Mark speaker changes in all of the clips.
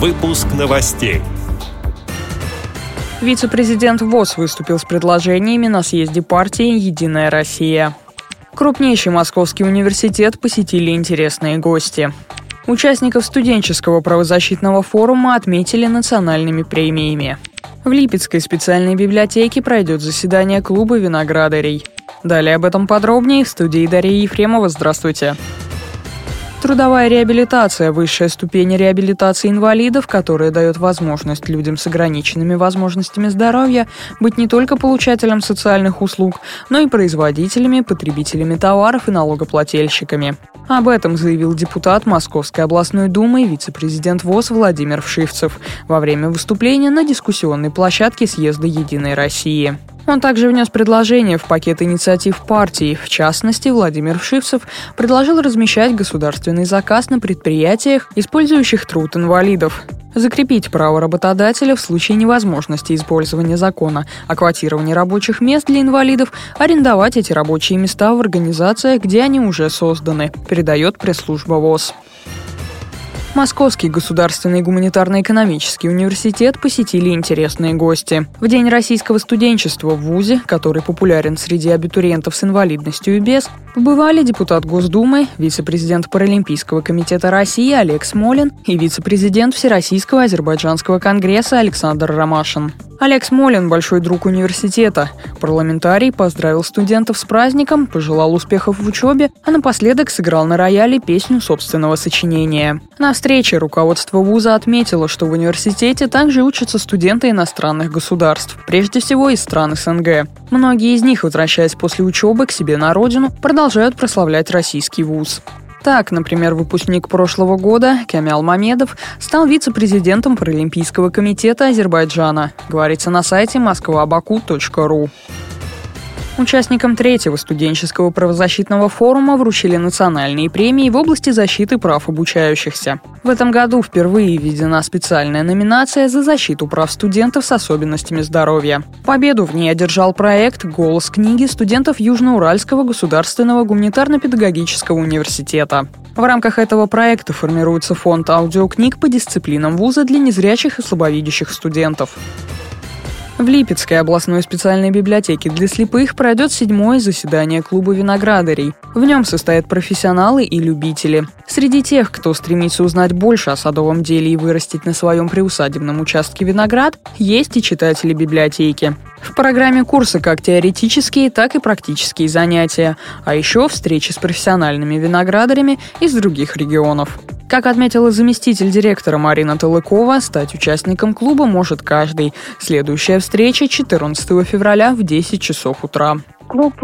Speaker 1: Выпуск новостей.
Speaker 2: Вице-президент ВОЗ выступил с предложениями на съезде партии «Единая Россия». Крупнейший московский университет посетили интересные гости. Участников студенческого правозащитного форума отметили национальными премиями. В Липецкой специальной библиотеке пройдет заседание клуба виноградарей. Далее об этом подробнее в студии Дарья Ефремова. Здравствуйте. Здравствуйте. Трудовая реабилитация – высшая ступень реабилитации инвалидов, которая дает возможность людям с ограниченными возможностями здоровья быть не только получателем социальных услуг, но и производителями, потребителями товаров и налогоплательщиками. Об этом заявил депутат Московской областной думы и вице-президент ВОЗ Владимир Вшивцев во время выступления на дискуссионной площадке съезда «Единой России». Он также внес предложение в пакет инициатив партии. В частности, Владимир Вшивцев предложил размещать государственный заказ на предприятиях, использующих труд инвалидов. Закрепить право работодателя в случае невозможности использования закона о квотировании рабочих мест для инвалидов, арендовать эти рабочие места в организациях, где они уже созданы, передает пресс-служба ВОЗ. Московский государственный гуманитарно-экономический университет посетили интересные гости. В День российского студенчества в ВУЗе, который популярен среди абитуриентов с инвалидностью и без, побывали депутат Госдумы, вице-президент Паралимпийского комитета России Олег Смолин и вице-президент Всероссийского азербайджанского конгресса Александр Ромашин. Олег Смолин – большой друг университета. Парламентарий поздравил студентов с праздником, пожелал успехов в учебе, а напоследок сыграл на рояле песню собственного сочинения. На встрече руководство вуза отметило, что в университете также учатся студенты иностранных государств, прежде всего из стран СНГ. Многие из них, возвращаясь после учебы к себе на родину, продолжают прославлять российский вуз. Так, например, выпускник прошлого года Камял Мамедов стал вице-президентом Паралимпийского комитета Азербайджана, говорится на сайте moskvabaku.ru. Участникам третьего студенческого правозащитного форума вручили национальные премии в области защиты прав обучающихся. В этом году впервые введена специальная номинация за защиту прав студентов с особенностями здоровья. Победу в ней одержал проект «Голос книги» студентов Южноуральского государственного гуманитарно-педагогического университета. В рамках этого проекта формируется фонд аудиокниг по дисциплинам вуза для незрячих и слабовидящих студентов. В Липецкой областной специальной библиотеке для слепых пройдет седьмое заседание клуба виноградарей. В нем состоят профессионалы и любители. Среди тех, кто стремится узнать больше о садовом деле и вырастить на своем приусадебном участке виноград, есть и читатели библиотеки. В программе курса как теоретические, так и практические занятия, а еще встречи с профессиональными виноградарями из других регионов. Как отметила заместитель директора Марина Талыкова, стать участником клуба может каждый. Следующая встреча 14 февраля в 10 часов утра.
Speaker 3: Клуб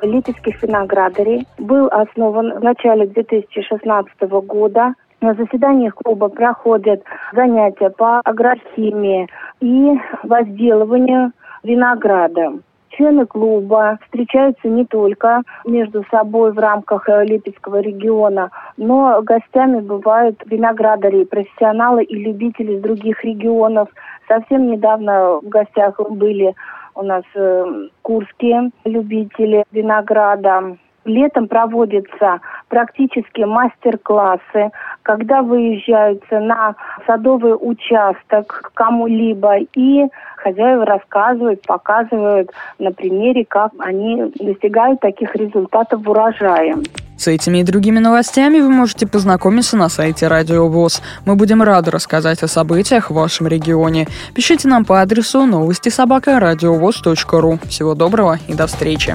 Speaker 3: Липецких виноградарей был основан в начале 2016 года. На заседаниях клуба проходят занятия по агрохимии и возделыванию винограда. Члены клуба встречаются не только между собой в рамках э, Липецкого региона, но гостями бывают виноградари, профессионалы и любители из других регионов. Совсем недавно в гостях были у нас э, курские любители винограда. Летом проводятся практически мастер-классы, когда выезжаются на садовый участок к кому-либо и хозяева рассказывают, показывают на примере, как они достигают таких результатов в урожае.
Speaker 2: С этими и другими новостями вы можете познакомиться на сайте Радио ВОЗ. Мы будем рады рассказать о событиях в вашем регионе. Пишите нам по адресу новости собака ру. Всего доброго и до встречи.